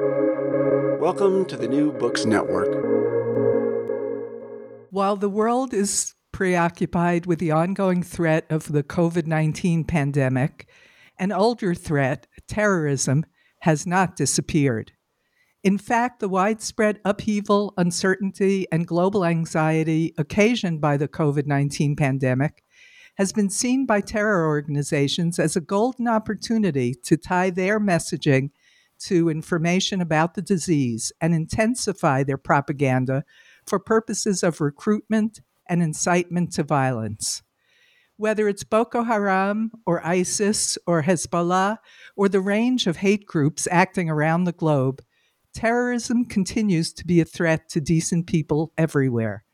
Welcome to the New Books Network. While the world is preoccupied with the ongoing threat of the COVID 19 pandemic, an older threat, terrorism, has not disappeared. In fact, the widespread upheaval, uncertainty, and global anxiety occasioned by the COVID 19 pandemic has been seen by terror organizations as a golden opportunity to tie their messaging to information about the disease and intensify their propaganda for purposes of recruitment and incitement to violence. Whether it's Boko Haram or ISIS or Hezbollah or the range of hate groups acting around the globe, terrorism continues to be a threat to decent people everywhere.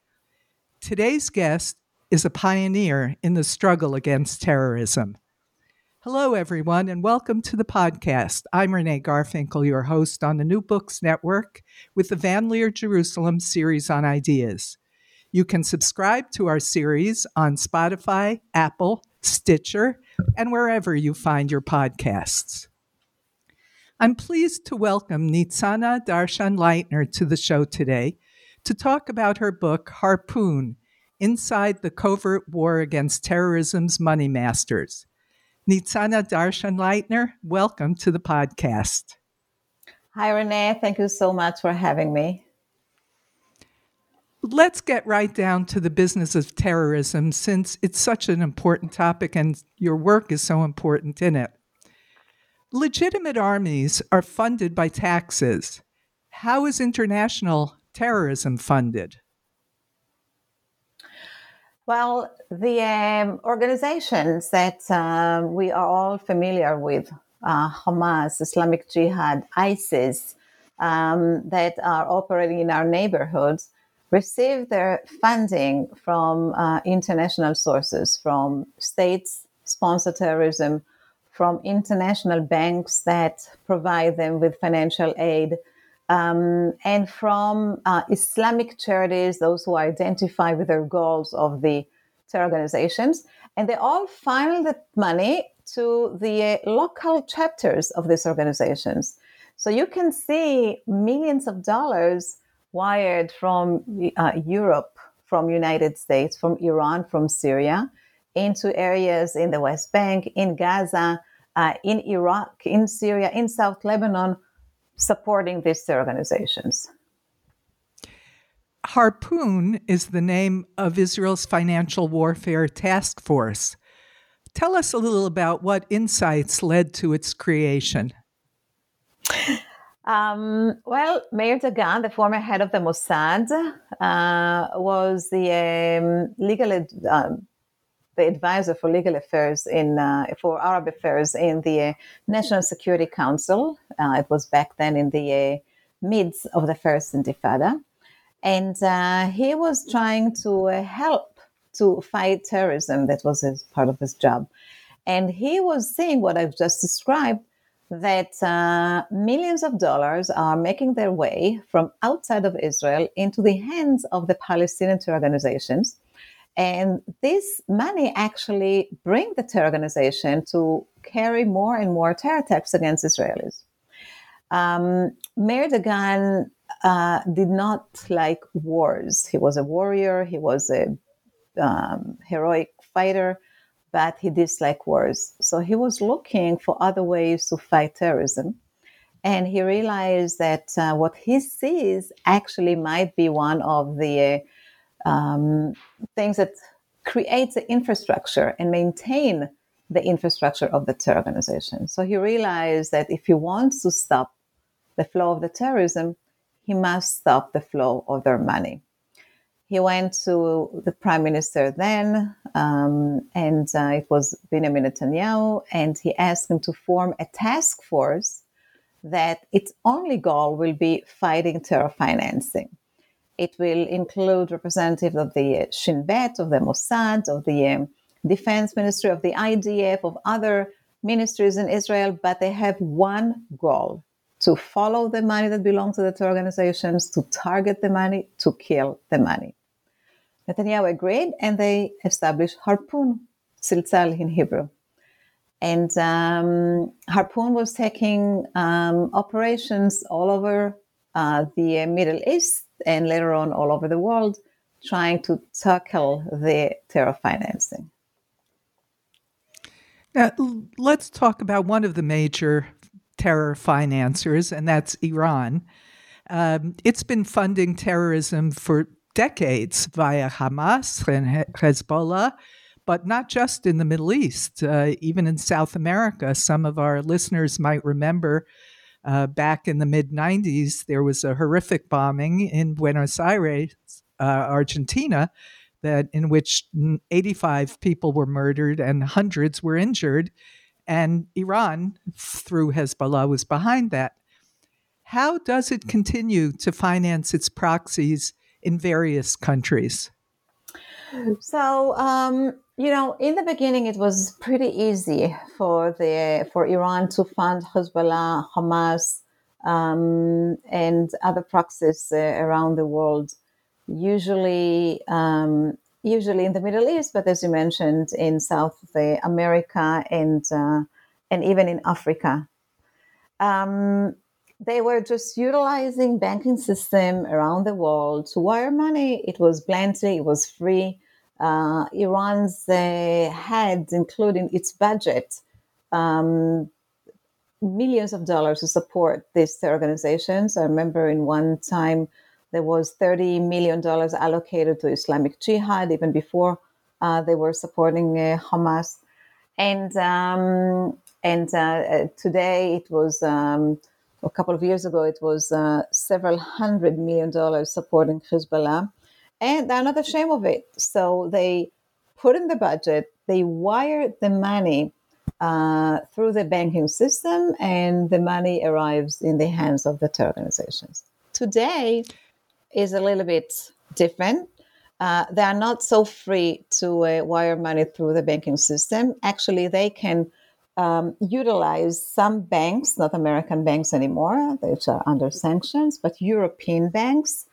Today's guest is a pioneer in the struggle against terrorism. Hello, everyone, and welcome to the podcast. I'm Renee Garfinkel, your host on the New Books Network with the Van Leer Jerusalem series on ideas. You can subscribe to our series on Spotify, Apple, Stitcher, and wherever you find your podcasts. I'm pleased to welcome Nitzana Darshan Leitner to the show today to talk about her book, Harpoon Inside the Covert War Against Terrorism's Money Masters. Nitzana Darshan Leitner, welcome to the podcast. Hi, Renee. Thank you so much for having me. Let's get right down to the business of terrorism since it's such an important topic and your work is so important in it. Legitimate armies are funded by taxes. How is international terrorism funded? Well, the um, organizations that uh, we are all familiar with uh, Hamas, Islamic Jihad, ISIS um, that are operating in our neighborhoods receive their funding from uh, international sources, from states sponsor terrorism, from international banks that provide them with financial aid um, and from uh, Islamic charities, those who identify with the goals of the terror organizations, and they all funnel the money to the uh, local chapters of these organizations. So you can see millions of dollars wired from uh, Europe, from United States, from Iran, from Syria, into areas in the West Bank, in Gaza, uh, in Iraq, in Syria, in South Lebanon supporting these organizations. Harpoon is the name of Israel's financial warfare task force. Tell us a little about what insights led to its creation. Um, well, Meir Dagan, the former head of the Mossad, uh, was the um, legal uh, the advisor for legal affairs in uh, for Arab affairs in the uh, National Security Council. Uh, it was back then in the uh, midst of the first Intifada, and uh, he was trying to help to fight terrorism. That was his, part of his job, and he was seeing what I've just described. That millions of dollars are making their way from outside of Israel into the hands of the Palestinian organizations, and this money actually bring the terror organization to carry more and more terror attacks against Israelis. Um, Dagan uh, did not like wars. He was a warrior. He was a um, heroic fighter, but he disliked wars. So he was looking for other ways to fight terrorism. And he realized that uh, what he sees actually might be one of the uh, um, things that create the infrastructure and maintain the infrastructure of the terror organization. So he realized that if he wants to stop the flow of the terrorism, he must stop the flow of their money. He went to the prime minister then, um, and uh, it was Benjamin Netanyahu, and he asked him to form a task force that its only goal will be fighting terror financing. It will include representatives of the Shin Bet, of the Mossad, of the um, Defense Ministry, of the IDF, of other ministries in Israel, but they have one goal to follow the money that belongs to the two organizations, to target the money, to kill the money. Netanyahu agreed and they established Harpoon, Tziltzal in Hebrew. And um, Harpoon was taking um, operations all over uh, the Middle East and later on all over the world, trying to tackle the terror financing. Now, let's talk about one of the major terror financiers, and that's Iran. Um, it's been funding terrorism for decades via Hamas and Hezbollah, but not just in the Middle East, uh, even in South America. Some of our listeners might remember uh, back in the mid 90s, there was a horrific bombing in Buenos Aires, uh, Argentina, that in which 85 people were murdered and hundreds were injured. And Iran, through Hezbollah, was behind that. How does it continue to finance its proxies in various countries? So, um, you know, in the beginning, it was pretty easy for the for Iran to fund Hezbollah, Hamas, um, and other proxies uh, around the world. Usually, um, usually in the Middle East, but as you mentioned, in South America and uh, and even in Africa. Um, they were just utilizing banking system around the world to wire money. It was plenty, it was free. Uh, Iran's uh, had, including its budget, um, millions of dollars to support these organizations. I remember in one time there was $30 million allocated to Islamic Jihad, even before uh, they were supporting uh, Hamas. And, um, and uh, uh, today it was um, a couple of years ago, it was several hundred million dollars supporting Hezbollah. And they're not ashamed of it. So they put in the budget, they wire the money uh, through the banking system, and the money arrives in the hands of the terror organizations. Today is a little bit different. Uh, they are not so free to uh, wire money through the banking system. Actually, they can um, utilize some banks, not American banks anymore, which are under sanctions, but European banks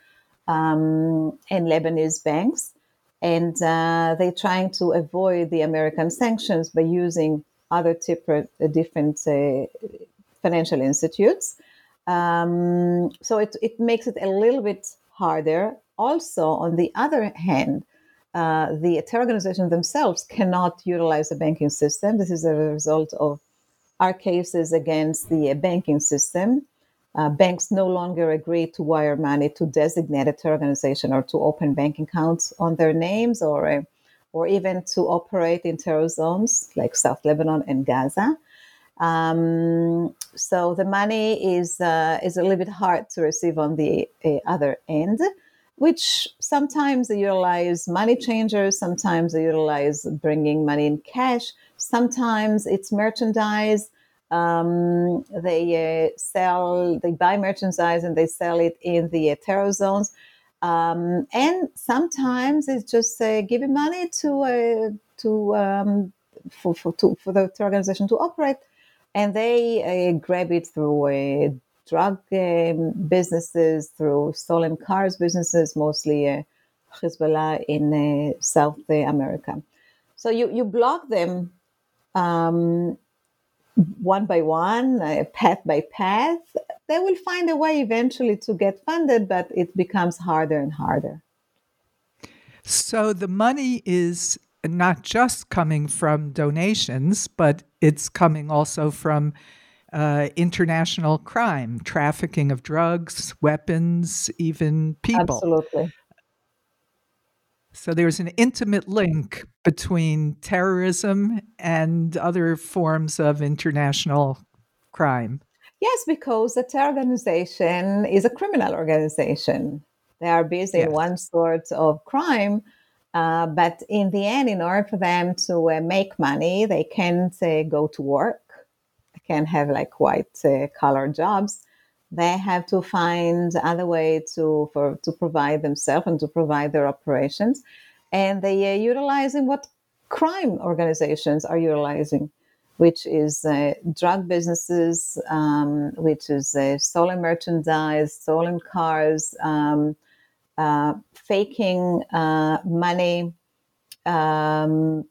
um, and Lebanese banks. And uh, they're trying to avoid the American sanctions by using other different, uh, different uh, financial institutes. Um, so it, it makes it a little bit harder. Also, on the other hand, uh, the terror organizations themselves cannot utilize the banking system. This is a result of our cases against the banking system. Uh, banks no longer agree to wire money to designate a terror organization or to open bank accounts on their names or, uh, or even to operate in terror zones like South Lebanon and Gaza. Um, so the money is, uh, is a little bit hard to receive on the uh, other end which sometimes they utilize money changers, sometimes they utilize bringing money in cash, sometimes it's merchandise. Um, they uh, sell, they buy merchandise and they sell it in the terror zones. Um, and sometimes it's just uh, giving money to uh, to um, for for, to, for the organization to operate, and they uh, grab it through uh, drug businesses, through stolen cars businesses, mostly Hezbollah in South America. So you, you block them um, one by one, uh, path by path. They will find a way eventually to get funded, but it becomes harder and harder. So the money is not just coming from donations, but it's coming also from uh, international crime, trafficking of drugs, weapons, even people. Absolutely. So there's an intimate link between terrorism and other forms of international crime. Yes, because the terror organization is a criminal organization. They are busy yes. in one sort of crime, uh, but in the end, in order for them to uh, make money, they can't uh, go to work can have like white uh, collar jobs they have to find other way to for to provide themselves and to provide their operations and they are utilizing what crime organizations are utilizing which is uh, drug businesses um, which is uh, stolen merchandise stolen cars um, uh, faking uh, money um,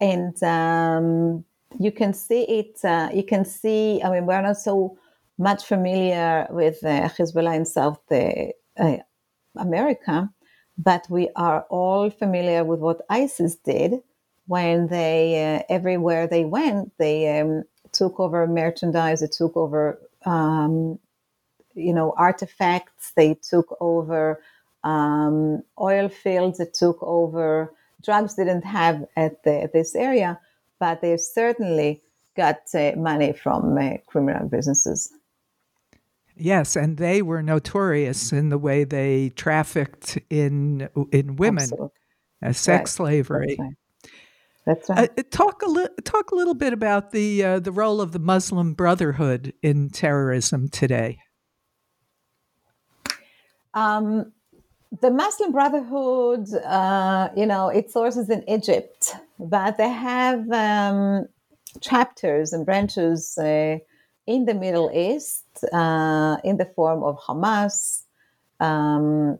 and um, you can see it. Uh, you can see. I mean, we're not so much familiar with uh, Hezbollah in South uh, America, but we are all familiar with what ISIS did when they uh, everywhere they went, they um, took over merchandise, they took over um, you know artifacts, they took over um, oil fields, they took over drugs. Didn't have at, the, this area, but they certainly got uh, money from uh, criminal businesses. Yes, and they were notorious in the way they trafficked in in women Absolutely. as sex right. slavery. Right. That's right. Uh, talk a li- talk a little bit about the uh, the role of the Muslim Brotherhood in terrorism today. Um, the Muslim Brotherhood, uh, you know, its sources in Egypt, but they have um, chapters and branches uh, in the Middle East uh, in the form of Hamas, um,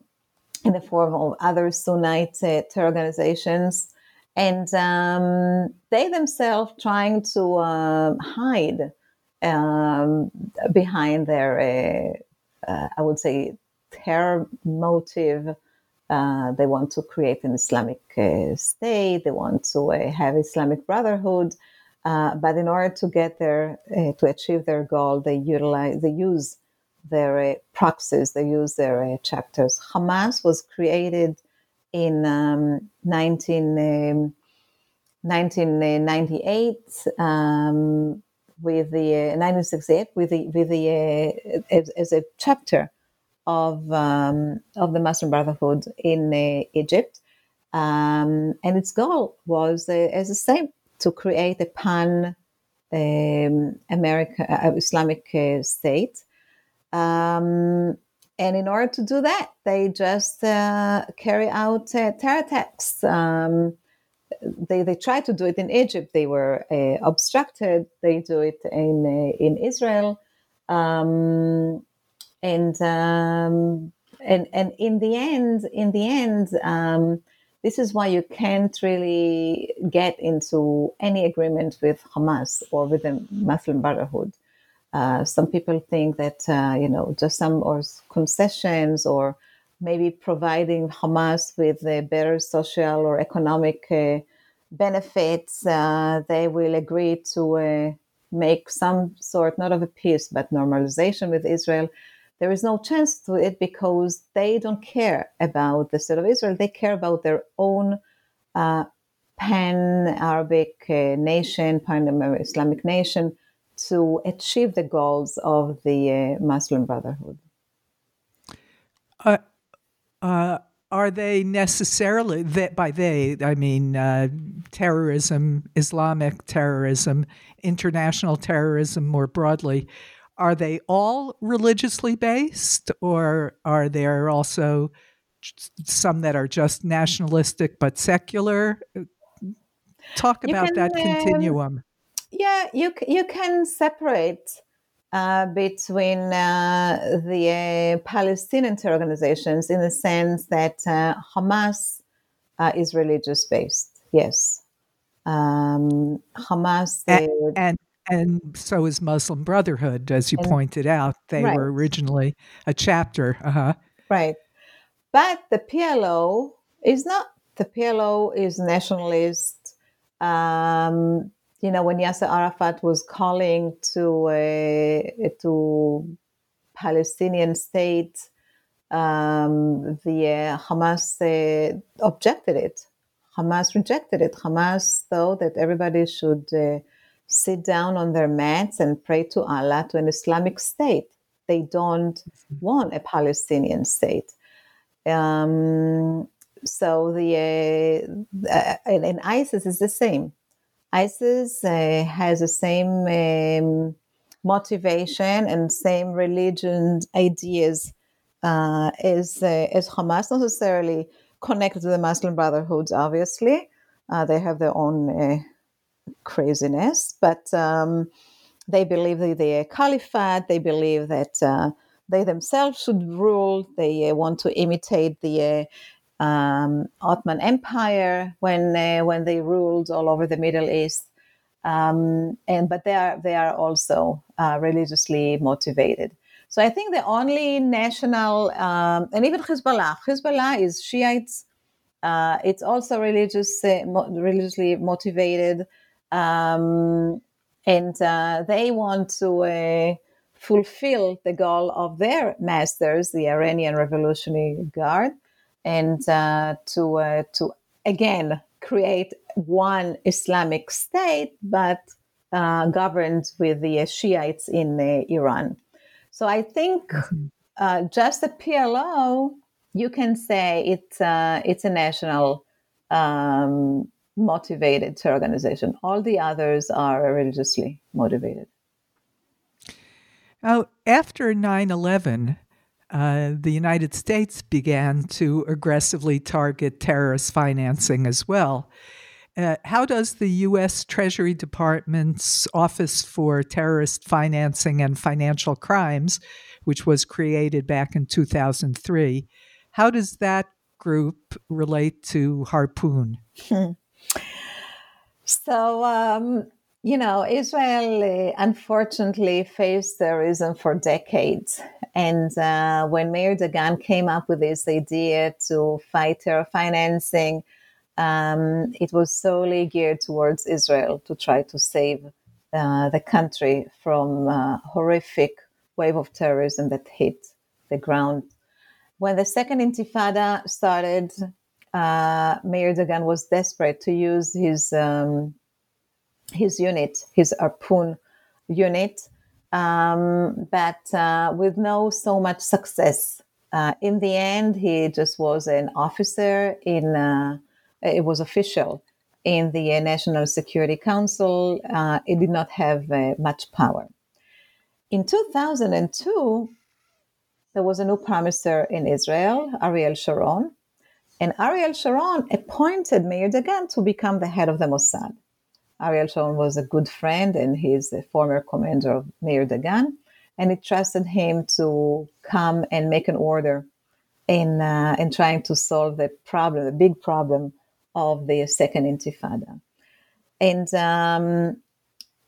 in the form of other Sunnite terror organizations and um, they themselves trying to um, hide um, behind their, uh, uh, I would say, terror motive. Uh, they want to create an Islamic uh, state. They want to uh, have Islamic Brotherhood. Uh, but in order to get there, to achieve their goal, they utilize, they use their proxies, they use their chapters. Hamas was created in um, 19, um, 1998 um, with the uh, 1968 with the with the uh, as, as, a chapter of um, of the Muslim Brotherhood in uh, Egypt, um, and its goal was uh, as the same to create a pan um, American uh, Islamic uh, state. Um, and in order to do that, they just uh, carry out uh, terror attacks. Um, they, they tried to do it in Egypt. They were uh, obstructed. They do it in uh, in Israel, um, and um, and and in the end, in the end, um, this is why you can't really get into any agreement with Hamas or with the Muslim Brotherhood uh, some people think that uh, you know just some or concessions or maybe providing Hamas with better social or economic uh, benefits, uh, they will agree to uh, make some sort not of a peace but normalization with Israel. There is no chance to it because they don't care about the state of Israel. They care about their own pan Arabic nation, pan Islamic nation to achieve the goals of the uh, Muslim Brotherhood? Uh, uh, are they necessarily that by they I mean uh, terrorism, Islamic terrorism, international terrorism more broadly? Are they all religiously based, or are there also some that are just nationalistic but secular? Talk about can, that um, continuum. Yeah, you you can separate uh, between uh, the uh, Palestinian organizations in the sense that uh, Hamas uh, is religious based. Yes, um, Hamas and, and, and so is Muslim Brotherhood, as you and, pointed out. They right. were originally a chapter. Uh-huh. Right, but the PLO is not. The PLO is nationalist. Um, you know, when Yasser Arafat was calling to uh, to Palestinian state, um, the uh, Hamas uh, objected it. Hamas rejected it. Hamas thought that everybody should uh, sit down on their mats and pray to Allah to an Islamic state. They don't want a Palestinian state. Um, so the uh, and, and ISIS is the same. ISIS uh, has the same um, motivation and same religion ideas uh, as uh, as Hamas, necessarily connected to the Muslim Brotherhood. Obviously, uh, they have their own uh, craziness, but um, they believe that they are caliphate. They believe that uh, they themselves should rule. They want to imitate the um, Ottoman Empire when uh, when they ruled all over the Middle East. Um, and but they are they are also uh, religiously motivated. So I think the only national um, and even Hezbollah, Hezbollah is Shiites. Uh, it's also religious, uh, mo- religiously motivated, um, and uh, they want to uh, fulfill the goal of their masters, the Iranian Revolutionary Guard, and uh, to uh, to again create one Islamic state, but uh, governed with the Shiites in uh, Iran. So I think mm-hmm. uh, just the PLO, you can say it's uh, it's a national um, motivated organization. All the others are religiously motivated. Now, after 9 11, uh, the United States began to aggressively target terrorist financing as well. Uh, how does the U.S. Treasury Department's Office for Terrorist Financing and Financial Crimes, which was created back in 2003, how does that group relate to Harpoon? So, um, you know, Israel uh, unfortunately faced terrorism for decades. And uh, when Meir Dagan came up with this idea to fight terror financing, um, it was solely geared towards Israel to try to save uh, the country from a horrific wave of terrorism that hit the ground. When the second intifada started, uh, Meir Dagan was desperate to use his um, his unit, his Harpoon unit, um, but uh, with no so much success. Uh, in the end, he just was an officer in, uh, it was official in the National Security Council. Uh, it did not have uh, much power. In 2002, there was a new prime minister in Israel, Ariel Sharon, and Ariel Sharon appointed Meir Dagan to become the head of the Mossad. Ariel Sharon was a good friend and he's the former commander of Meir Dagan. And he trusted him to come and make an order in, uh, in trying to solve the problem, the big problem of the second intifada. And um,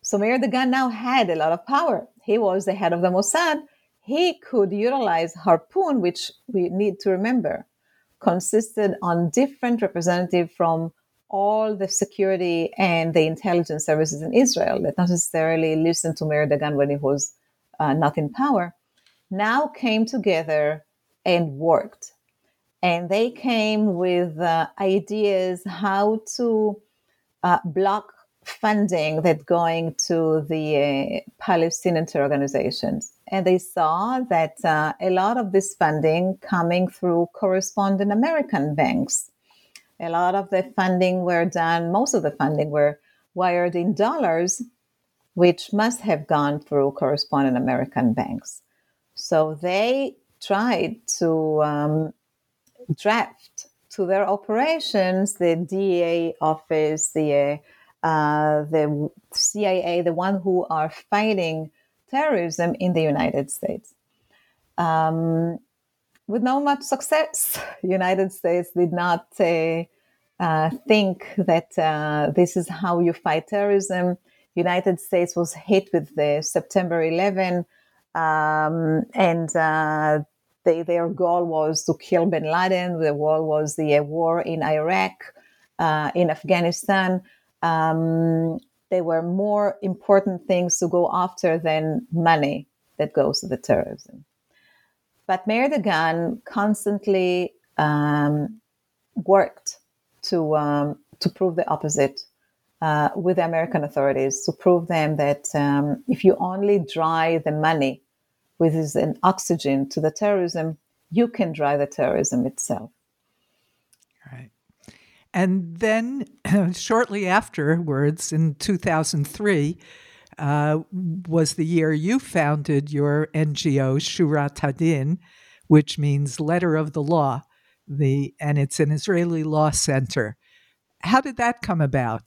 so Meir Dagan now had a lot of power. He was the head of the Mossad. He could utilize Harpoon, which we need to remember consisted on different representatives from all the security and the intelligence services in Israel that not necessarily listened to Meir Dagan when he was uh, not in power, now came together and worked. And they came with uh, ideas how to uh, block funding that going to the uh, Palestinian organizations. And they saw that uh, a lot of this funding coming through correspondent American banks a lot of the funding were done, most of the funding were wired in dollars, which must have gone through correspondent American banks. So they tried to um, draft to their operations the DEA office, the uh, the CIA, the one who are fighting terrorism in the United States. Um, with no much success. United States did not uh, uh, think that uh, this is how you fight terrorism. United States was hit with the September 11, um, and uh, they, their goal was to kill Bin Laden. The goal was the uh, war in Iraq, uh, in Afghanistan. Um, there were more important things to go after than money that goes to the terrorism. But Meir Dagan constantly um, worked to um, to prove the opposite uh, with the American authorities to prove them that um, if you only dry the money with an oxygen to the terrorism, you can dry the terrorism itself. And then, shortly afterwards, in 2003, uh, was the year you founded your NGO, Shurat Hadin, which means letter of the law. The and it's an Israeli law center. How did that come about?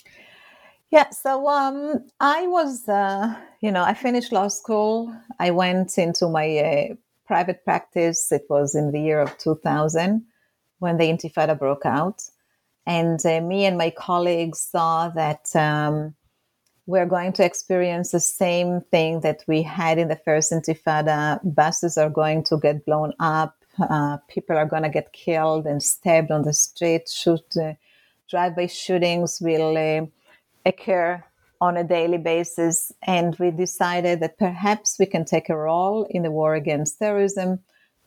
Yeah, so um, I was, uh, you know, I finished law school. I went into my uh, private practice. It was in the year of 2000 when the Intifada broke out. And uh, me and my colleagues saw that um, we're going to experience the same thing that we had in the first intifada. Buses are going to get blown up. Uh, people are going to get killed and stabbed on the street. Shoot, uh, drive-by shootings will uh, occur on a daily basis. And we decided that perhaps we can take a role in the war against terrorism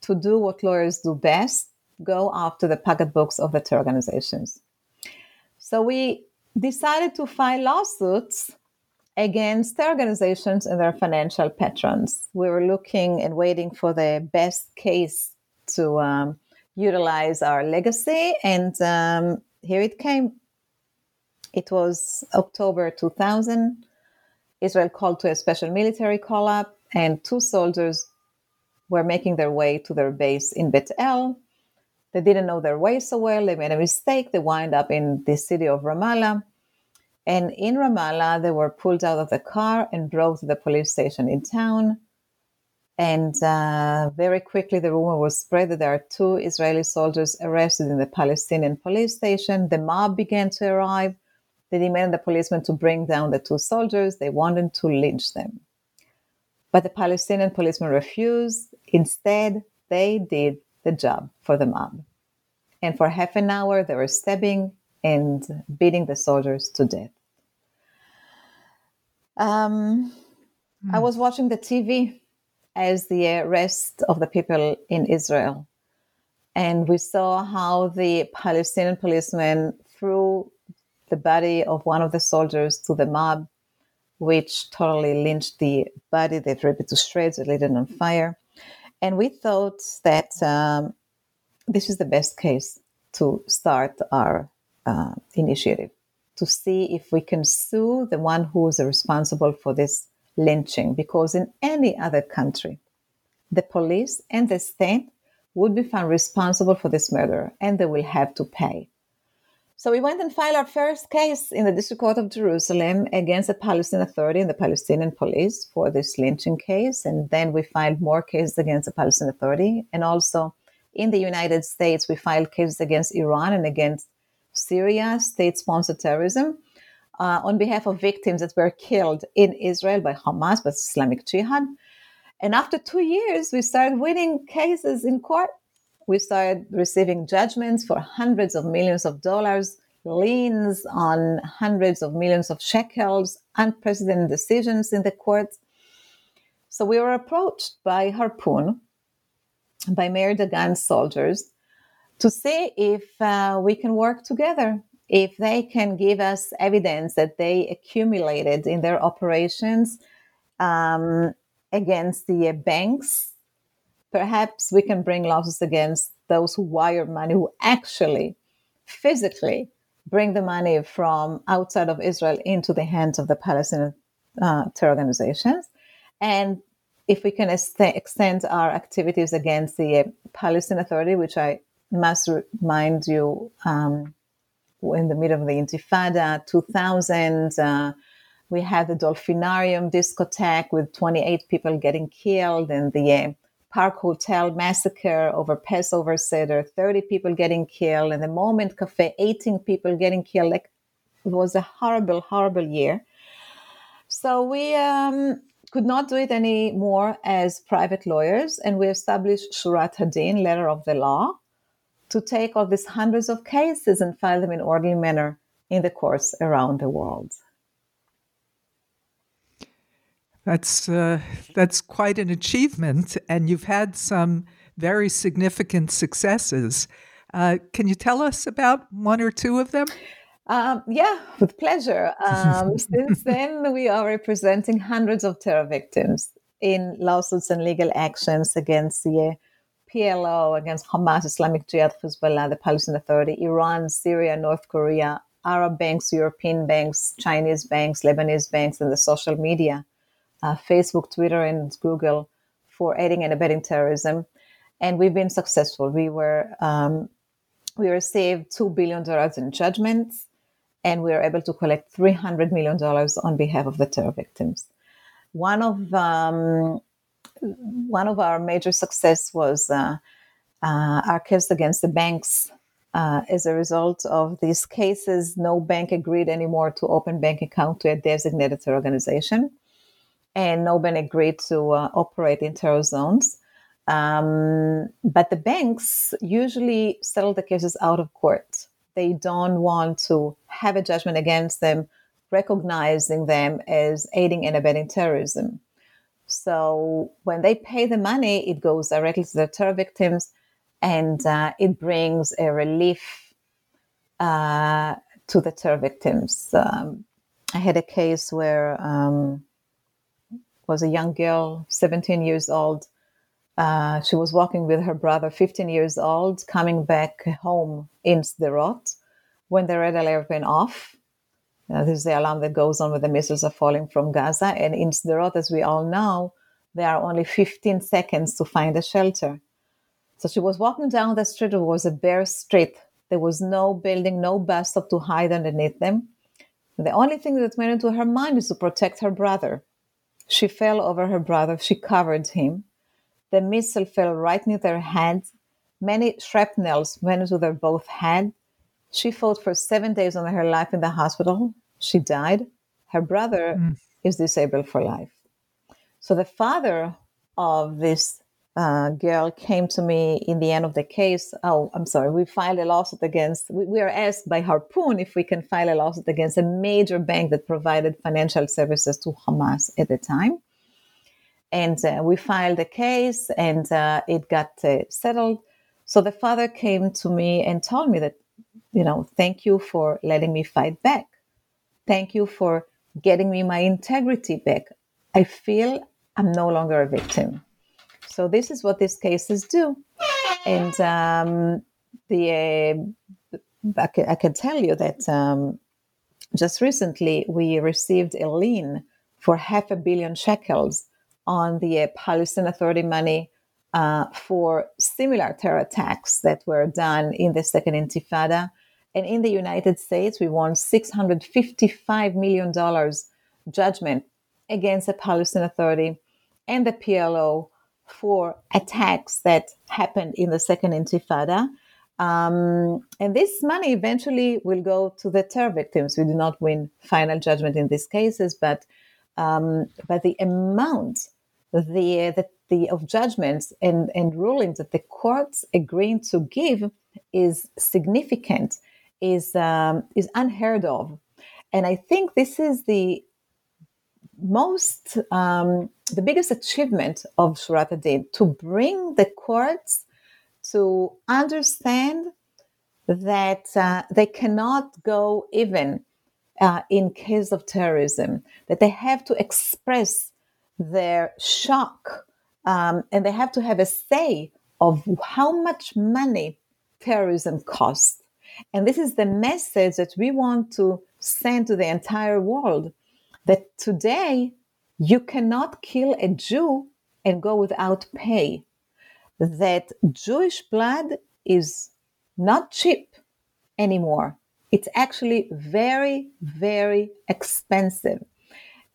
to do what lawyers do best go after the pocketbooks of the terror organizations. So we decided to file lawsuits against the organizations and their financial patrons. We were looking and waiting for the best case to um, utilize our legacy, and um, here it came. It was October 2000. Israel called to a special military call up, and two soldiers were making their way to their base in Bet El. They didn't know their way so well. They made a mistake. They wind up in the city of Ramallah. And in Ramallah, they were pulled out of the car and drove to the police station in town. And uh, very quickly, the rumor was spread that there are two Israeli soldiers arrested in the Palestinian police station. The mob began to arrive. They demanded the policemen to bring down the two soldiers. They wanted to lynch them. But the Palestinian policemen refused. Instead, they did the job for the mob. And for half an hour, they were stabbing, and beating the soldiers to death. Um, mm. I hmm. was watching the TV as the rest of the people in Israel, and we saw how the Palestinian policemen threw the body of one of the soldiers to the mob, which totally lynched the body. They ripped it to shreds, they lit it on fire. And we thought that um, this is the best case to start our uh, initiative to see if we can sue the one who is responsible for this lynching. Because in any other country, the police and the state would be found responsible for this murder and they will have to pay. So we went and filed our first case in the District Court of Jerusalem against the Palestinian Authority and the Palestinian police for this lynching case. And then we filed more cases against the Palestinian Authority. And also in the United States, we filed cases against Iran and against Syria, state sponsored terrorism, uh, on behalf of victims that were killed in Israel by Hamas, by Islamic Jihad. And after two years, we started winning cases in court. We started receiving judgments for hundreds of millions of dollars, liens on hundreds of millions of shekels, unprecedented decisions in the courts. So we were approached by Harpoon, by Meir Dagan's soldiers, to see if uh, we can work together, if they can give us evidence that they accumulated in their operations um, against the banks. Perhaps we can bring losses against those who wire money, who actually physically bring the money from outside of Israel into the hands of the Palestinian uh, terror organizations. And if we can est- extend our activities against the uh, Palestinian Authority, which I must remind you um, in the middle of the Intifada, 2000, uh, we had the Dolphinarium discotheque with 28 people getting killed, and the uh, Park Hotel massacre over Passover Seder, 30 people getting killed, and the Moment Cafe, 18 people getting killed. Like it was a horrible, horrible year. So we um, could not do it anymore as private lawyers, and we established Shurat Hadin, letter of the law, to take all these hundreds of cases and file them in orderly manner in the courts around the world. That's uh, that's quite an achievement, and you've had some very significant successes. Uh, can you tell us about one or two of them? Um, yeah, with pleasure. Um, since then, we are representing hundreds of terror victims in lawsuits and legal actions against the PLO, against Hamas, Islamic Jihad, Hezbollah, the Palestinian Authority, Iran, Syria, North Korea, Arab banks, European banks, Chinese banks, Lebanese banks, and the social media, uh, Facebook, Twitter, and Google for aiding and abetting terrorism. And we've been successful. We were um, we received two billion dollars in judgments, and we were able to collect three hundred million dollars on behalf of the terror victims. One of um, one of our major success was uh, uh, our case against the banks uh, as a result of these cases, no bank agreed anymore to open bank account to a designated organization, and no bank agreed to uh, operate in terror zones. Um, but the banks usually settle the cases out of court. They don't want to have a judgment against them, recognizing them as aiding and abetting terrorism. So when they pay the money, it goes directly to the terror victims and uh, it brings a relief uh, to the terror victims. Um, I had a case where um, was a young girl, 17 years old, uh, she was walking with her brother, 15 years old, coming back home in Sderot when the red alert went off. Uh, this is the alarm that goes on when the missiles are falling from Gaza. And in Sderot, as we all know, there are only 15 seconds to find a shelter. So she was walking down the street. It was a bare street. There was no building, no bus stop to hide underneath them. The only thing that went into her mind is to protect her brother. She fell over her brother. She covered him. The missile fell right near their head. Many shrapnels went into their both head. She fought for seven days on her life in the hospital. She died. Her brother mm. is disabled for life. So the father of this uh, girl came to me in the end of the case. Oh, I'm sorry. We filed a lawsuit against, we, we, are asked by Harpoon if we can file a lawsuit against a major bank that provided financial services to Hamas at the time. And uh, we filed a case and uh, it got uh, settled. So the father came to me and told me that, you know, thank you for letting me fight back. Thank you for getting me my integrity back. I feel I'm no longer a victim. So this is what these cases do. And um, the uh, I, can, can, tell you that um, just recently we received a lien for half a billion shekels on the uh, Palestine Authority money uh, for similar terror attacks that were done in the Second Intifada. And in the United States, we won $655 million judgment against the Palestinian Authority and the PLO for attacks that happened in the Second Intifada. Um, and this money eventually will go to the terror victims. We do not win final judgment in these cases, but um, but the amount the, the, the of judgments and, and rulings that the courts agreeing to give is significant, is um, is unheard of, and I think this is the most um, the biggest achievement of Shurat Hadin to bring the courts to understand that uh, they cannot go even uh, in case of terrorism, that they have to express their shock um, and they have to have a say of how much money terrorism costs. And this is the message that we want to send to the entire world that today you cannot kill a Jew and go without pay. That Jewish blood is not cheap anymore. It's actually very, very expensive.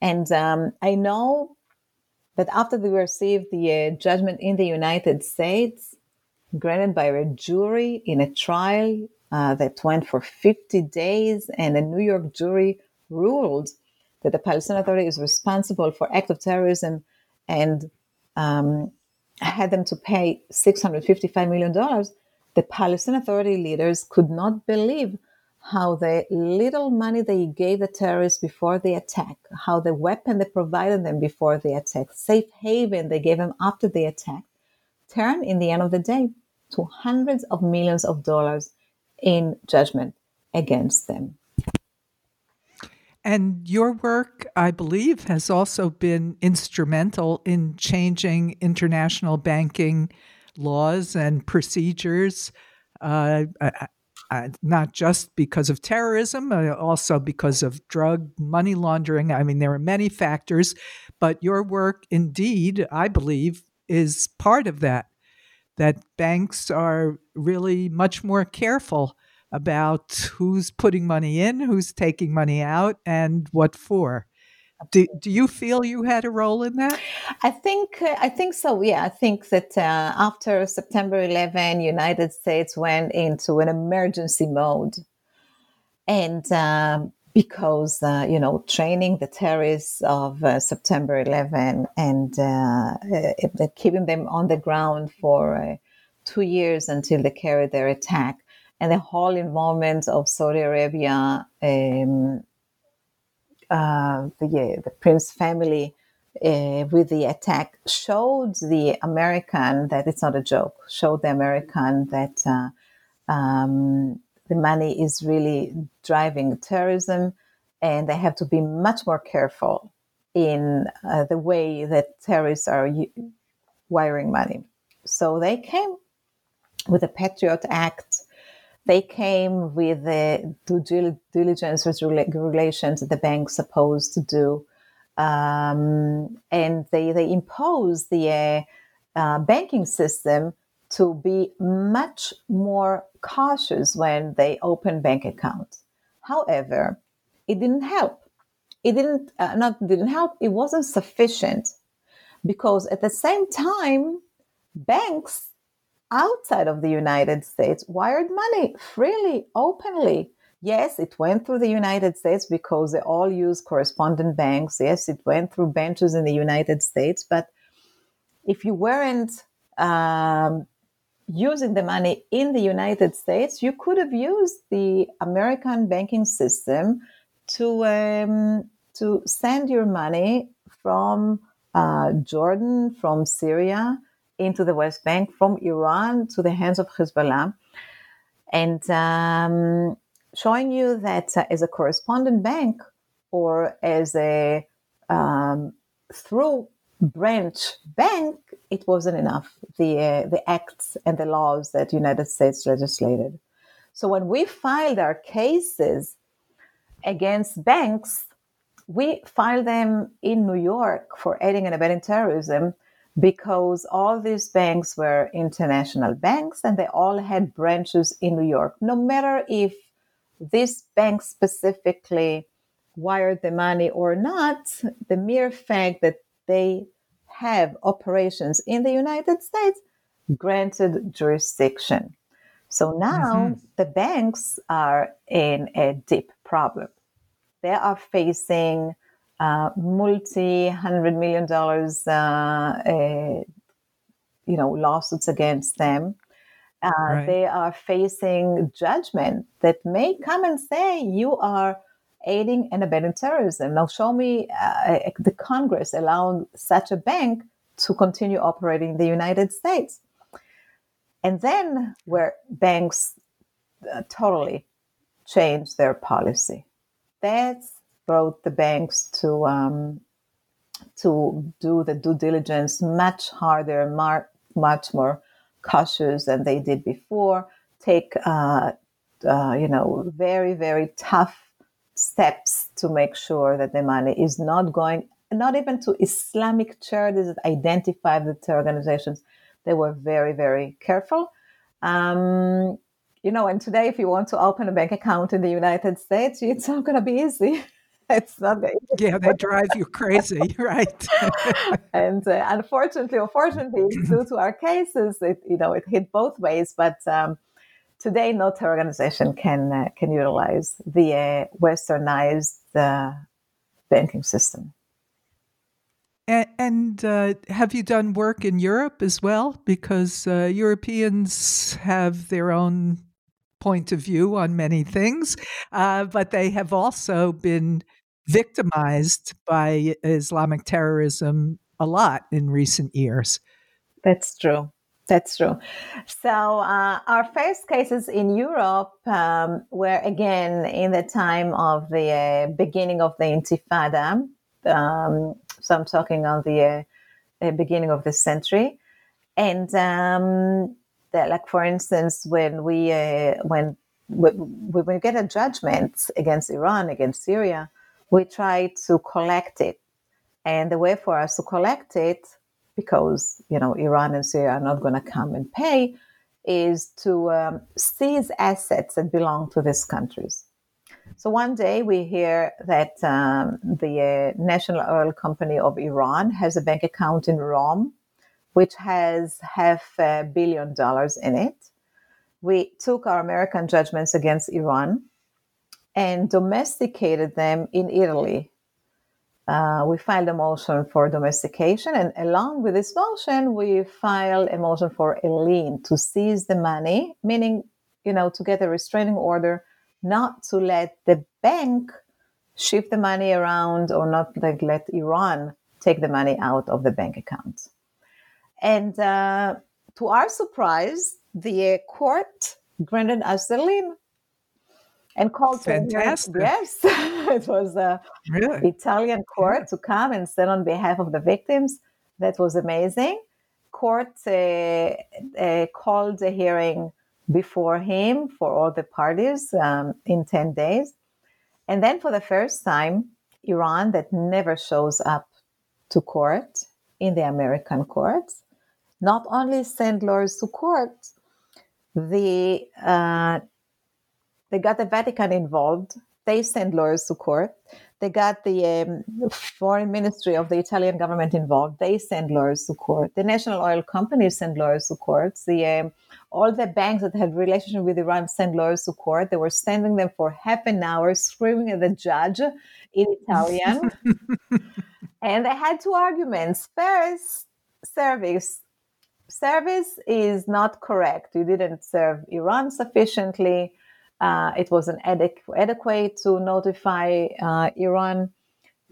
And um, I know that after we received the uh, judgment in the United States, granted by a jury in a trial uh, that went for 50 days, and a New York jury ruled that the Palestinian Authority is responsible for act of terrorism and um, had them to pay $655 million, the Palestinian Authority leaders could not believe how the little money they gave the terrorists before the attack, how the weapon they provided them before the attack, safe haven they gave them after the attack, turned in the end of the day to hundreds of millions of dollars in judgment against them. And your work, I believe, has also been instrumental in changing international banking laws and procedures. Uh, uh, not just because of terrorism, uh, also because of drug money laundering. I mean, there are many factors, but your work, indeed, I believe, is part of that. That banks are really much more careful about who's putting money in, who's taking money out, and what for. Do, do you feel you had a role in that? I think uh, I think so. Yeah, I think that uh, after September 11, United States went into an emergency mode, and um, because uh, you know training the terrorists of uh, September 11 and uh, uh, keeping them on the ground for two years until they carried their attack, and the whole involvement of Saudi Arabia. Um, uh, the, the Prince family uh, with the attack showed the American that it's not a joke, showed the American that uh, um, the money is really driving terrorism and they have to be much more careful in uh, the way that terrorists are wiring money. So they came with the Patriot Act they came with the due diligence regulations that the bank's supposed to do. Um, and they, they imposed the uh, uh, banking system to be much more cautious when they open bank accounts. However, it didn't help. It didn't uh, not didn't help. It wasn't sufficient because at the same time, banks outside of the United States wired money freely, openly. Yes, it went through the United States because they all use correspondent banks. Yes, it went through benches in the United States. But if you weren't um, using the money in the United States, you could have used the American banking system to um, to send your money from uh, Jordan, from Syria, into the West Bank from Iran to the hands of Hezbollah. And um, showing you that uh, as a correspondent bank or as a um, through branch bank, it wasn't enough. The uh, the acts and the laws that United States legislated. So when we filed our cases against banks, we filed them in New York for aiding and abetting terrorism because all these banks were international banks and they all had branches in New York. No matter if this bank specifically wired the money or not, the mere fact that they have operations in the United States granted jurisdiction. So now mm-hmm. the banks are in a deep problem. They are facing uh, multi hundred million dollars, uh, uh, you know, lawsuits against them. Uh, right. They are facing judgment that may come and say you are aiding and abetting terrorism. Now, show me uh, the Congress allowing such a bank to continue operating in the United States. And then, where banks uh, totally change their policy. That's brought the banks to um, to do the due diligence much harder, mar- much more cautious than they did before. Take uh, uh, you know very very tough steps to make sure that the money is not going not even to Islamic charities that identify the terror organizations. They were very very careful. Um, you know, and today, if you want to open a bank account in the United States, it's not going to be easy. it's not yeah they drive you crazy right? And uh, unfortunately unfortunately due to our cases it you know it hit both ways but um, today no terror organization can uh, can utilize the uh, westernized uh, banking system. And, and uh, have you done work in Europe as well? Because uh, Europeans have their own point of view on many things, uh, but they have also been victimized by Islamic terrorism a lot in recent years. That's true. That's true. So uh, our first cases in Europe um, were again in the time of the uh, beginning of the Intifada. Um, so I'm talking on the uh, beginning of the century, and um, like for instance, when we uh, when when we get a judgment against Iran, against Syria, we try to collect it. And the way for us to collect it, because you know Iran and Syria are not going to come and pay, is to um, seize assets that belong to these countries. So one day we hear that um, the uh, National Oil Company of Iran has a bank account in Rome, which has half a billion dollars in it. We took our American judgments against Iran and domesticated them in Italy. Uh, we filed a motion for domestication, and along with this motion, we filed a motion for a lien to seize the money, meaning, you know, to get a restraining order not to let the bank shift the money around or not like let Iran take the money out of the bank account. And uh, to our surprise, the court granted us the lien and called Fantastic. yes, it was a Really? Italian court Yeah. to come and stand on behalf of the victims. That was amazing. Court uh, uh, called a hearing before him for all the parties um, in 10 days. And then for the first time, Iran, that never shows up to court in the American courts, not only sent lawyers to court, the uh, they got the Vatican involved. They sent lawyers to court. They got the um, foreign ministry of the Italian government involved. They sent lawyers to court. The national oil companies sent lawyers to court. The um, all the banks that had relationship with Iran sent lawyers to court. They were standing them for half an hour, screaming at the judge in Italian. and they had two arguments. First, service. Service is not correct. You didn't serve Iran sufficiently. Uh, it was an adequate to notify uh, Iran.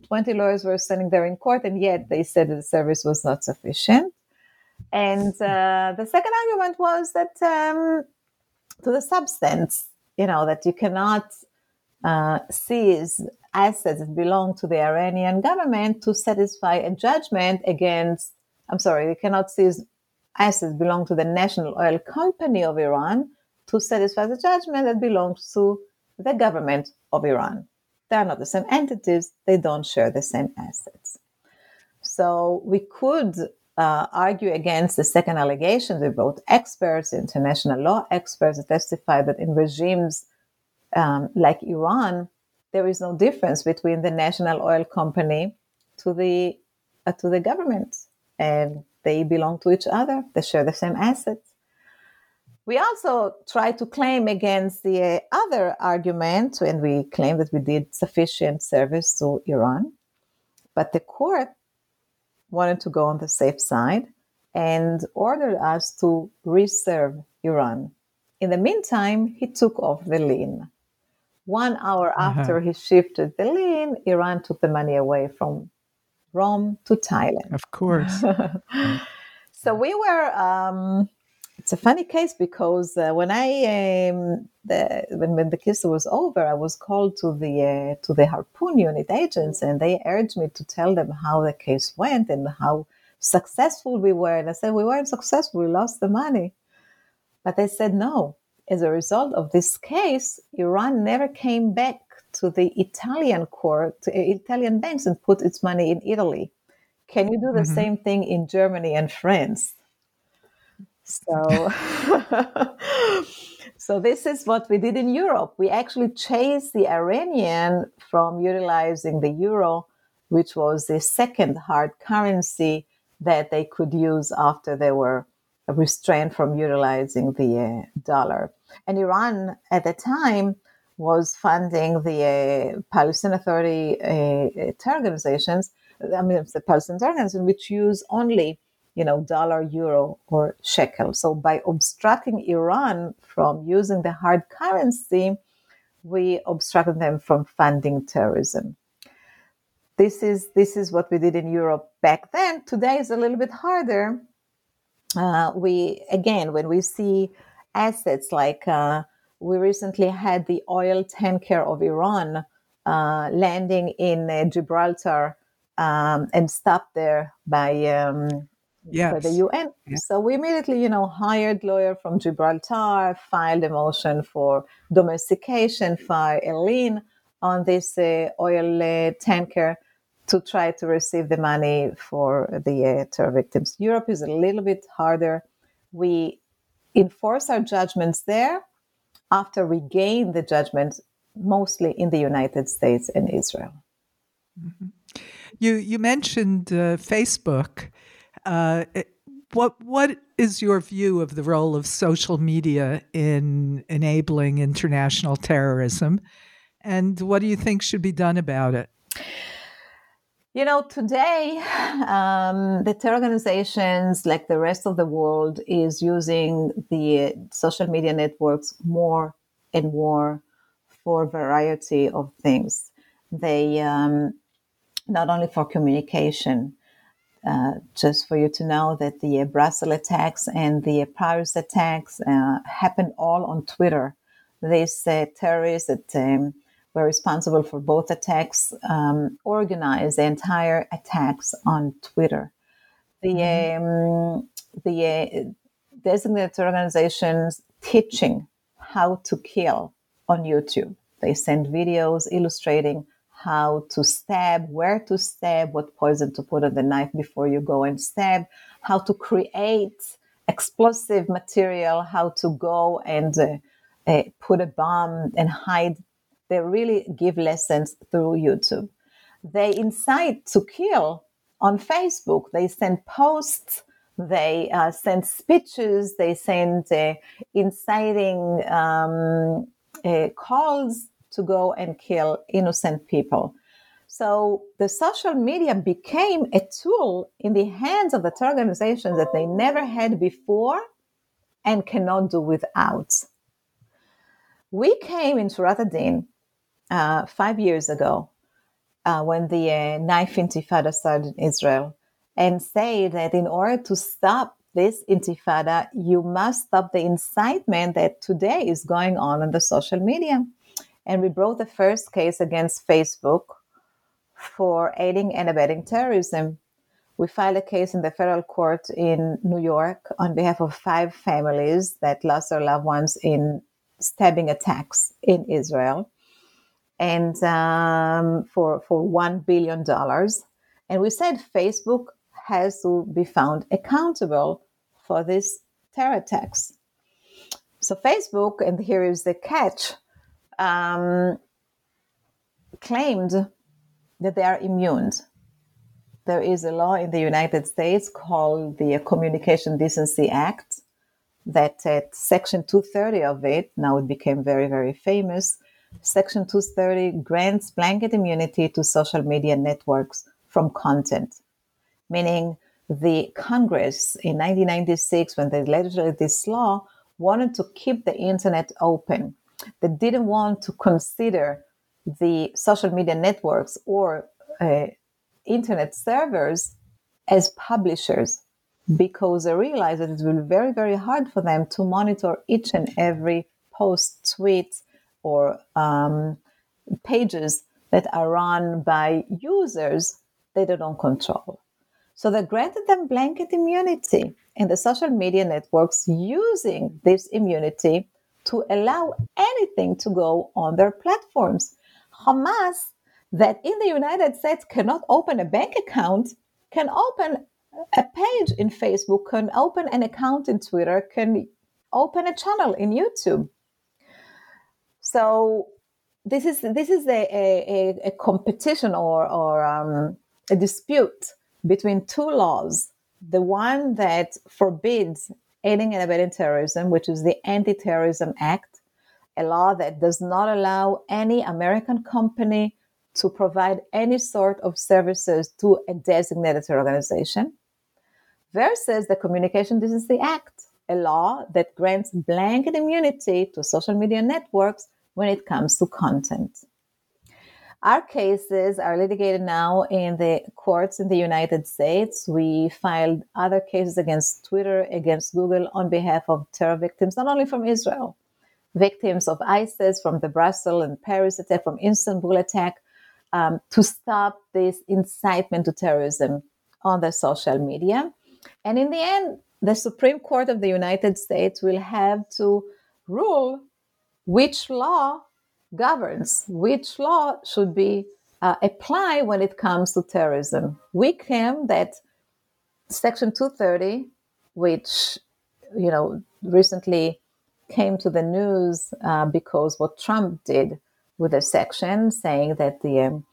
20 lawyers were standing there in court, and yet they said the service was not sufficient. And uh, the second argument was that um, to the substance, you know, that you cannot uh, seize assets that belong to the Iranian government to satisfy a judgment against, I'm sorry, you cannot seize assets belong to the National Oil Company of Iran to satisfy the judgment that belongs to the government of Iran. They are not the same entities, they don't share the same assets. So we could uh, argue against the second allegation. We brought experts, international law experts, testified that in regimes um, like Iran, there is no difference between the national oil company to the uh, to the government, and they belong to each other. They share the same assets. We also try to claim against the uh, other argument, and we claim that we did sufficient service to Iran, but the court wanted to go on the safe side and ordered us to reserve Iran. In the meantime, he took off the lien. One hour Uh-huh. after he shifted the lien, Iran took the money away from Rome to Thailand. Of course. so we were. Um, it's a funny case because uh, when I um, the, when, when the case was over, I was called to the uh, to the harpoon unit agents, and they urged me to tell them how the case went and how successful we were. And I said we weren't successful; we lost the money. But they said no. As a result of this case, Iran never came back to the Italian court, to Italian banks, and put its money in Italy. Can you do the Mhm. same thing in Germany and France? So, so this is what we did in Europe. We actually chased the Iranian from utilizing the euro, which was the second hard currency that they could use after they were restrained from utilizing the uh, dollar. And Iran at the time was funding the uh, Palestinian Authority uh, terror organizations. I mean, the Palestinian organization which use only you know, dollar, euro, or shekel. So by obstructing Iran from using the hard currency, we obstructed them from funding terrorism. This is this is what we did in Europe back then. Today is a little bit harder. Uh, we again, when we see assets like uh, we recently had the oil tanker of Iran uh, landing in uh, Gibraltar um, and stopped there by um, by the UN. Yeah. So we immediately, you know, hired lawyer from Gibraltar, filed a motion for domestication, filed a lien on this uh, oil uh, tanker to try to receive the money for the uh, terror victims. Europe is a little bit harder. We enforce our judgments there. After we gain the judgment, mostly in the United States and Israel. Mm-hmm. You you mentioned uh, Facebook. Uh, what what is your view of the role of social media in enabling international terrorism, and what do you think should be done about it? You know, today, um, the terror organizations, like the rest of the world, is using the social media networks more and more for a variety of things. They um, not only for communication, uh, just for you to know that the uh, Brussels attacks and the Paris attacks uh, happened all on Twitter. These uh, terrorists that um, were responsible for both attacks, um, organized the entire attacks on Twitter. The mm-hmm. um, the uh, designated organizations teaching how to kill on YouTube. They send videos illustrating how to stab, where to stab, what poison to put on the knife before you go and stab, how to create explosive material, how to go and uh, uh, put a bomb and hide they really give lessons through YouTube. They incite to kill on Facebook. They send posts. They uh, send speeches. They send uh, inciting um, uh, calls to go and kill innocent people. So the social media became a tool in the hands of the organizations that they never had before and cannot do without. We came into Shurat HaDin uh, five years ago uh, when the uh, knife intifada started in Israel and say that in order to stop this intifada, you must stop the incitement that today is going on on the social media. And we brought the first case against Facebook for aiding and abetting terrorism. We filed a case in the federal court in New York on behalf of five families that lost their loved ones in stabbing attacks in Israel and um, for for one billion dollars. And we said Facebook has to be found accountable for these terror attacks. So Facebook, and here is the catch, um, claimed that they are immune. There is a law in the United States called the Communication Decency Act that at Section 230 of it, now it became very, very famous, Section 230 grants blanket immunity to social media networks from content, meaning the Congress in 1996, when they legislated this law, wanted to keep the internet open. They didn't want to consider the social media networks or uh, internet servers as publishers because they realized that it will be very, very hard for them to monitor each and every post, tweet, or um, pages that are run by users they don't control. So they granted them blanket immunity, and the social media networks using this immunity to allow anything to go on their platforms. Hamas, that in the United States cannot open a bank account, can open a page in Facebook, can open an account in Twitter, can open a channel in YouTube. So this is this is a, a, a competition or or um, a dispute between two laws. The one that forbids aiding and abetting terrorism, which is the Anti-Terrorism Act, a law that does not allow any American company to provide any sort of services to a designated organization, versus the Communication Decency Act, a law that grants blanket immunity to social media networks when it comes to content. Our cases are litigated now in the courts in the United States. We filed other cases against Twitter, against Google on behalf of terror victims, not only from Israel, victims of ISIS, from the Brussels and Paris attack, from Istanbul attack, um, to stop this incitement to terrorism on the social media. And in the end, the Supreme Court of the United States will have to rule which law governs, which law should be uh, applied when it comes to terrorism. We claim that Section 230, which you know recently came to the news uh, because what Trump did with a section saying that the um,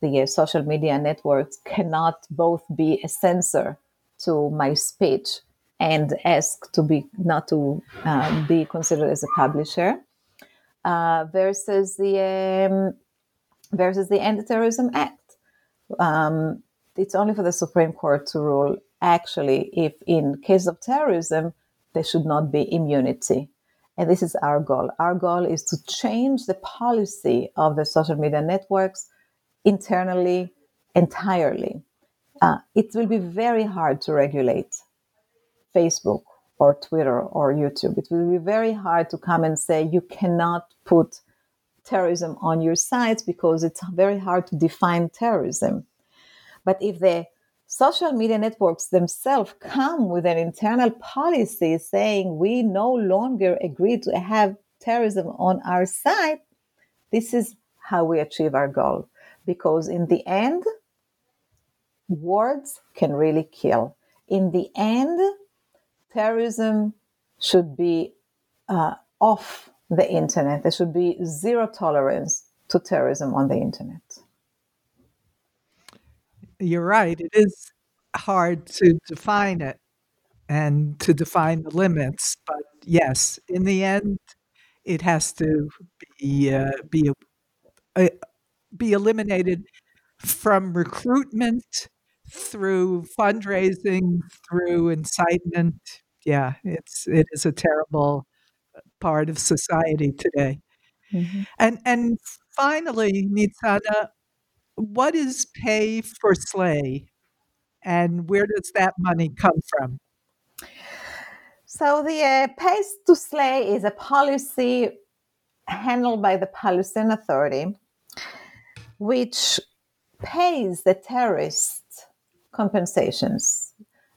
the uh, social media networks cannot both be a censor to my speech and ask to be not to um, be considered as a publisher uh, versus the um, versus the Anti-Terrorism Act. Um, it's only for the Supreme Court to rule actually if in case of terrorism there should not be immunity. And this is our goal. Our goal is to change the policy of the social media networks internally entirely. Uh, it will be very hard to regulate Facebook or Twitter or YouTube. It will be very hard to come and say you cannot put terrorism on your sites because it's very hard to define terrorism. But if the social media networks themselves come with an internal policy saying we no longer agree to have terrorism on our site, this is how we achieve our goal. Because in the end, words can really kill. In the end, terrorism should be uh, off the internet. There should be zero tolerance to terrorism on the internet. You're right. It is hard to define it and to define the limits, but yes, in the end, it has to be uh, be uh, be eliminated from recruitment through fundraising, through incitement. Yeah, it's it is a terrible part of society today. Mm-hmm. And and finally, Nitsana, what is pay for slay, and where does that money come from? So the uh, pay to slay is a policy handled by the Palestinian Authority, which pays the terrorists compensations.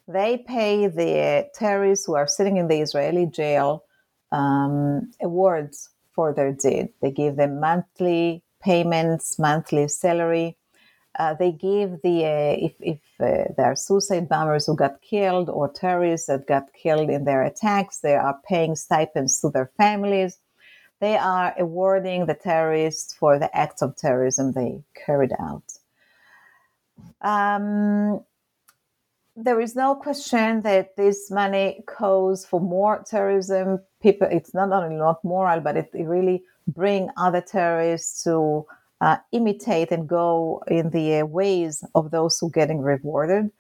They pay the terrorists who are sitting in the Israeli jail um, awards for their deed. They give them monthly payments, monthly salary. Uh, they give the uh, if, if uh, there are suicide bombers who got killed or terrorists that got killed in their attacks, they are paying stipends to their families. They are awarding the terrorists for the acts of terrorism they carried out. Um, there is no question that this money goes for more terrorism. People, it's not only not moral, but it, it really bring other terrorists to uh, imitate and go in the uh, ways of those who getting rewarded.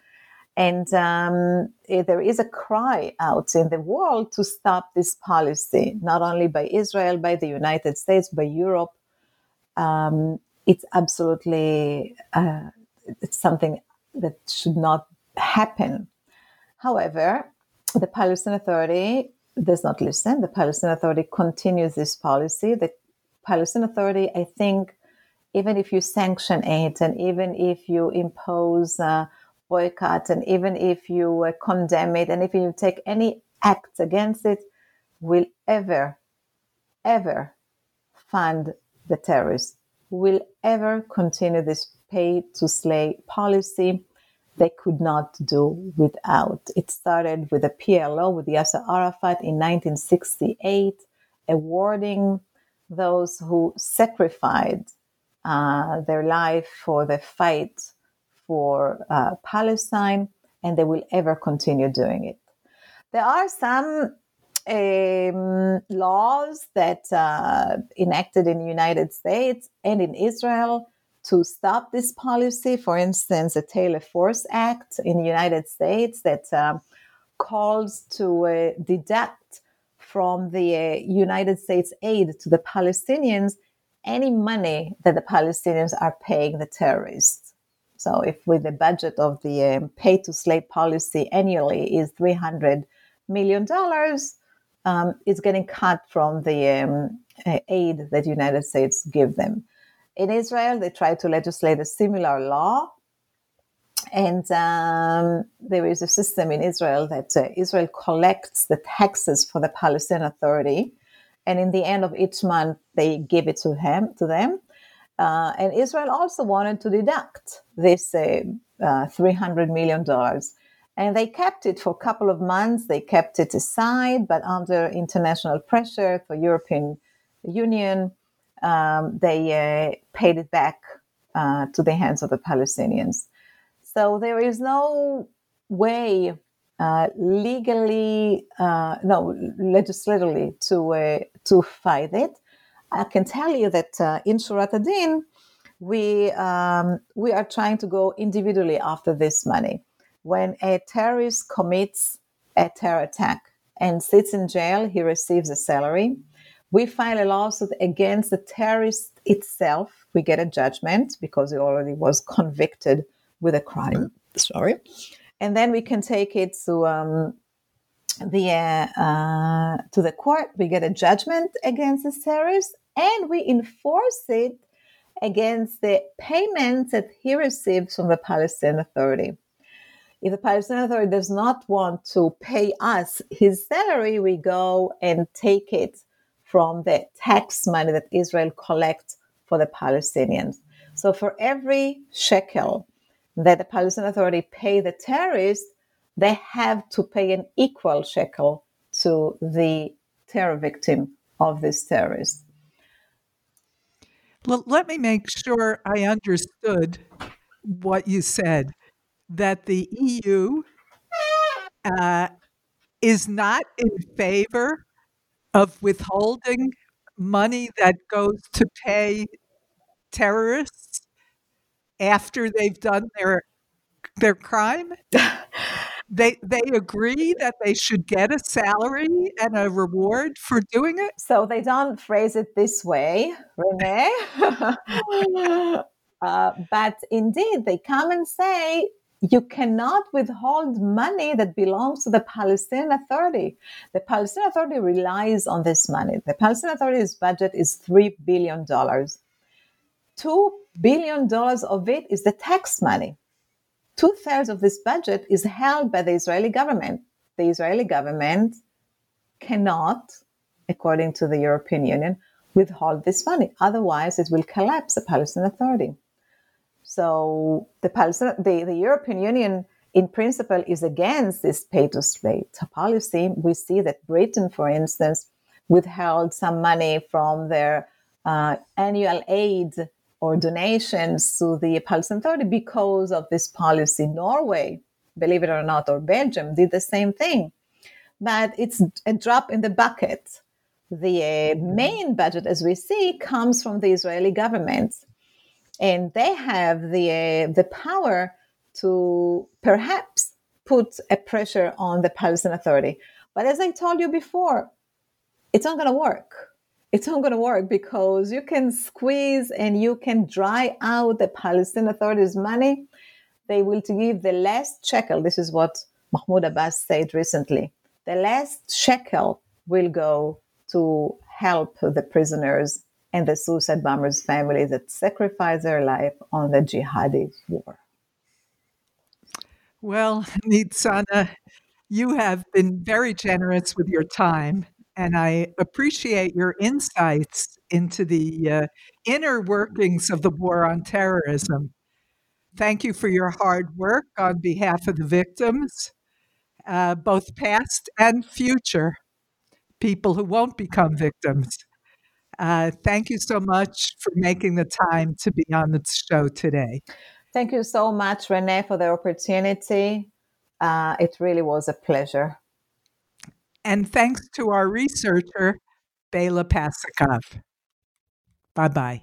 And um, eh, there is a cry out in the world to stop this policy, not only by Israel, by the United States, by Europe. Um, it's absolutely uh, it's something that should not happen. However, the Palestinian Authority does not listen. The Palestinian Authority continues this policy. The Palestinian Authority, I think, even if you sanction it and even if you impose a boycott and even if you uh, condemn it and if you take any act against it, will ever, ever fund the terrorists, will ever continue this pay to slay policy they could not do without. It started with the PLO, with Yasser Arafat in 1968, awarding those who sacrificed uh, their life for the fight for uh, Palestine, and they will ever continue doing it. There are some um, laws that uh, enacted in the United States and in Israel to stop this policy. For instance, the Taylor Force Act in the United States that um, calls to uh, deduct from the uh, United States aid to the Palestinians any money that the Palestinians are paying the terrorists. So, if with the budget of the um, pay to slay policy annually is $300 million, um, it's getting cut from the um, aid that the United States give them. In Israel, they tried to legislate a similar law. And um, there is a system in Israel that uh, Israel collects the taxes for the Palestinian Authority. And in the end of each month, they give it to him, to them. Uh, and Israel also wanted to deduct this uh, uh $300 million. And they kept it for a couple of months. They kept it aside, but under international pressure for European Union, um, they uh, paid it back uh, to the hands of the Palestinians. So there is no way uh, legally, uh, no, legislatively to uh, to fight it. I can tell you that uh, in Shurat Hadin, we um, we are trying to go individually after this money. When a terrorist commits a terror attack and sits in jail, he receives a salary. We file a lawsuit against the terrorist itself. We get a judgment because he already was convicted with a crime. Sorry, and then we can take it to um, the uh, uh, to the court. We get a judgment against the terrorist, and we enforce it against the payments that he receives from the Palestinian Authority. If the Palestinian Authority does not want to pay us his salary, we go and take it from the tax money that Israel collects for the Palestinians. So for every shekel that the Palestinian Authority pay the terrorists, they have to pay an equal shekel to the terror victim of this terrorist. Let me make sure I understood what you said that the EU uh, is not in favor of withholding money that goes to pay terrorists after they've done their their crime. they they agree that they should get a salary and a reward for doing it. So they don't phrase it this way, Renee. uh, but indeed, they come and say you cannot withhold money that belongs to the Palestinian Authority. The Palestinian Authority relies on this money. The Palestinian Authority's budget is $3 billion. $2 billion of it is the tax money. Two thirds of this budget is held by the Israeli government. The Israeli government cannot, according to the European Union, withhold this money. Otherwise, it will collapse the Palestinian Authority. So the, the, the European Union, in principle, is against this pay to slay policy. We see that Britain, for instance, withheld some money from their uh, annual aid or donations to the Palestinian Authority because of this policy. Norway, believe it or not, or Belgium did the same thing. But it's a drop in the bucket. The uh, main budget, as we see, comes from the Israeli government and they have the uh, the power to perhaps put a pressure on the Palestinian Authority. But as I told you before, it's not going to work. It's not going to work because you can squeeze and you can dry out the Palestinian Authority's money. They will give the last shekel. This is what Mahmoud Abbas said recently. The last shekel will go to help the prisoners and the suicide bombers' families that sacrificed their life on the jihadi war. Well, Nitsana, you have been very generous with your time, and I appreciate your insights into the uh, inner workings of the war on terrorism. Thank you for your hard work on behalf of the victims, uh, both past and future, people who won't become victims. Uh, thank you so much for making the time to be on the show today. Thank you so much, Renee, for the opportunity. Uh, it really was a pleasure. And thanks to our researcher, Bela Pasikov. Bye bye.